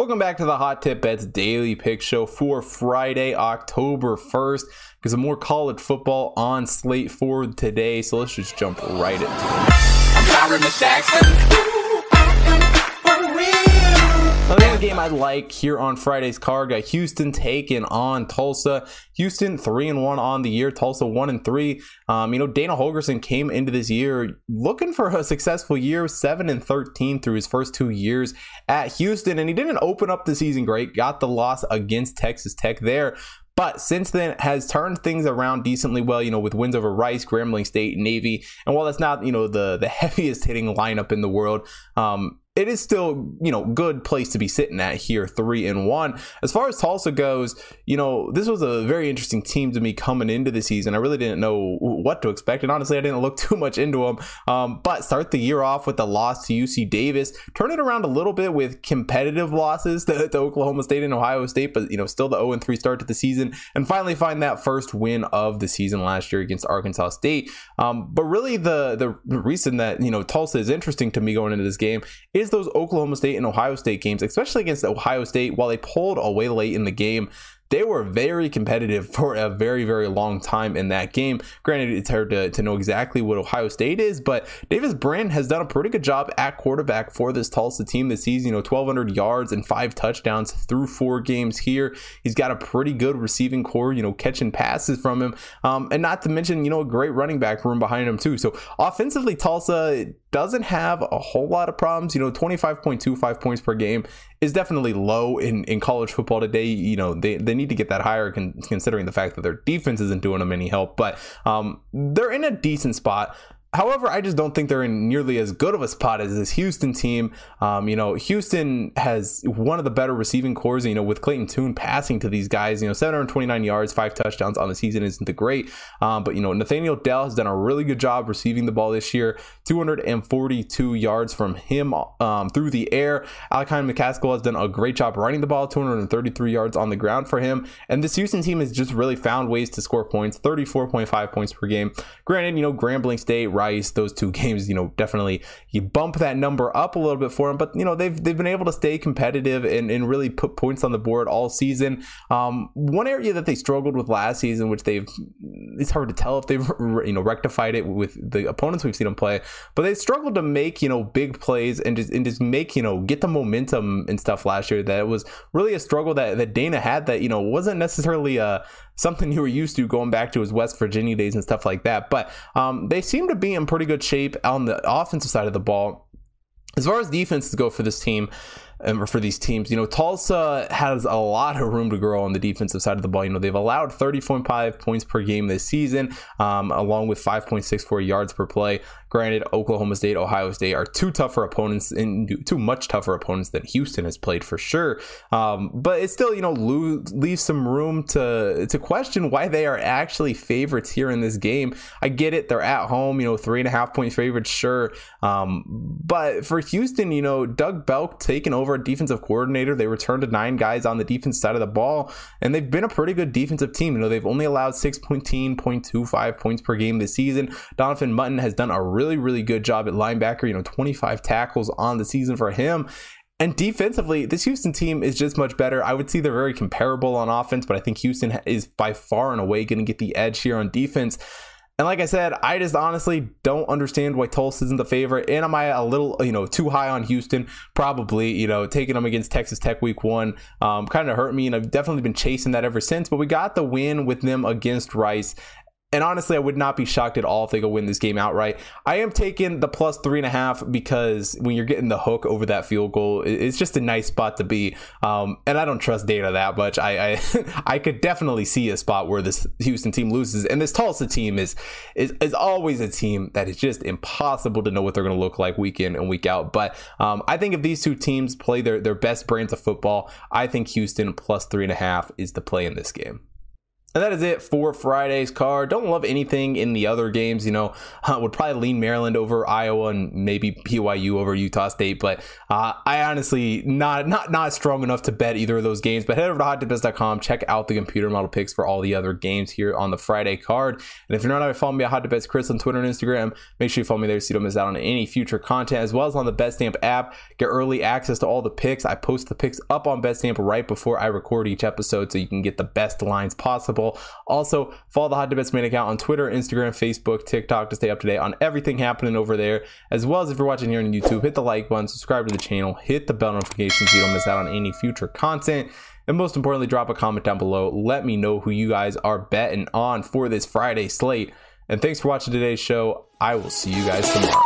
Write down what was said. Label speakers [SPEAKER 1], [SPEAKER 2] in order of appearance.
[SPEAKER 1] Welcome back to the Hot Tip Bets Daily Pick Show for Friday, October 1st. Because more college football on slate for today. So let's just jump right into it. Game I like here on Friday's card got Houston taking on Tulsa. Houston three and one on the year. Tulsa one and three. Um, you know Dana Holgorsen came into this year looking for a successful year, seven and thirteen through his first two years at Houston, and he didn't open up the season great. Got the loss against Texas Tech there, but since then has turned things around decently well, you know, with wins over Rice, Grambling State, Navy. And while that's not, you know, the the heaviest hitting lineup in the world, um, it is still, you know, good place to be sitting at here, three and one. As far as Tulsa goes, you know, this was a very interesting team to me coming into the season. I really didn't know what to expect, and honestly, I didn't look too much into them. Um, but start the year off with a loss to UC Davis, turn it around a little bit with competitive losses to, to Oklahoma State and Ohio State, but you know, still the 0 3 start to the season, and finally find that first win of the season last year against Arkansas State. Um, but really, the the reason that you know Tulsa is interesting to me going into this game is those Oklahoma State and Ohio State games, especially against Ohio State, while they pulled away late in the game, they were very competitive for a very, very long time in that game. Granted, it's hard to, to know exactly what Ohio State is, but Davis Brin has done a pretty good job at quarterback for this Tulsa team this season. You know, 1,200 yards and five touchdowns through four games here. He's got a pretty good receiving corps, you know, catching passes from him. Um, and not to mention, you know, a great running back room behind him, too. So offensively, Tulsa doesn't have a whole lot of problems. You know, 25.25 points per game is definitely low in, in college football today. You know, they, they need to get that higher con- considering the fact that their defense isn't doing them any help, but um, they're in a decent spot. However, I just don't think they're in nearly as good of a spot as this Houston team. Um, you know, Houston has one of the better receiving corps, you know, with Clayton Tune passing to these guys, you know, 729 yards, five touchdowns on the season isn't the great. Um, but, you know, Nathaniel Dell has done a really good job receiving the ball this year, 242 yards from him um, through the air. Alekhi McCaskill has done a great job running the ball, 233 yards on the ground for him. And this Houston team has just really found ways to score points, 34.5 points per game. Granted, you know, Grambling State, Rice, those two games, you know, definitely you bump that number up a little bit for them. But you know, they've they've been able to stay competitive and, and really put points on the board all season. Um, one area that they struggled with last season, which they've it's hard to tell if they've you know rectified it with the opponents we've seen them play, but they struggled to make you know big plays and just and just make you know get the momentum and stuff last year. That was really a struggle that that Dana had that you know wasn't necessarily a something you were used to going back to his West Virginia days and stuff like that. But um, they seem to be in pretty good shape on the offensive side of the ball. As far as defenses go for this team, um, for these teams. You know, Tulsa has a lot of room to grow on the defensive side of the ball. You know, they've allowed 30.5 points per game this season, um, along with 5.64 yards per play. Granted, Oklahoma State, Ohio State are two tougher opponents and two much tougher opponents than Houston has played for sure. Um, but it still, you know, leaves some room to to question why they are actually favorites here in this game. I get it; they're at home, you know, three and a half point favorites, sure. Um, but for Houston, you know, Doug Belk taking over a defensive coordinator, they returned to nine guys on the defense side of the ball, and they've been a pretty good defensive team. You know, they've only allowed 6.25 points per game this season. Donovan Mutin has done a really, really good job at linebacker, you know, 25 tackles on the season for him. And defensively, this Houston team is just much better. I would say they're very comparable on offense, but I think Houston is by far and away going to get the edge here on defense. And like I said, I just honestly don't understand why Tulsa isn't the favorite. And am I a little, you know, too high on Houston? Probably, you know, taking them against Texas Tech week one um, kind of hurt me. And I've definitely been chasing that ever since. But we got the win with them against Rice. And honestly, I would not be shocked at all if they go win this game outright. I am taking the plus three and a half because when you're getting the hook over that field goal, it's just a nice spot to be. Um, and I don't trust Dana that much. I I, I, could definitely see a spot where this Houston team loses, and this Tulsa team is is is always a team that is just impossible to know what they're going to look like week in and week out. But um, I think if these two teams play their their best brands of football, I think Houston plus three and a half is the play in this game. And that is it for Friday's card. Don't love anything in the other games. You know, uh, would probably lean Maryland over Iowa and maybe BYU over Utah State. But uh, I honestly not not not strong enough to bet either of those games. But head over to hottipbets.com, check out the computer model picks for all the other games here on the Friday card. And if you're not already following me at Hot Chris on Twitter and Instagram, make sure you follow me there so you don't miss out on any future content, as well as on the BetStamp app. Get early access to all the picks. I post the picks up on BetStamp right before I record each episode, so you can get the best lines possible Also, follow the Hot Tip Bets main account on Twitter, Instagram, Facebook, TikTok to stay up to date on everything happening over there. As well as if you're watching here on YouTube, hit the like button, subscribe to the channel, hit the bell notification so you don't miss out on any future content. And most importantly, drop a comment down below. Let me know who you guys are betting on for this Friday slate. And thanks for watching today's show. I will see you guys tomorrow.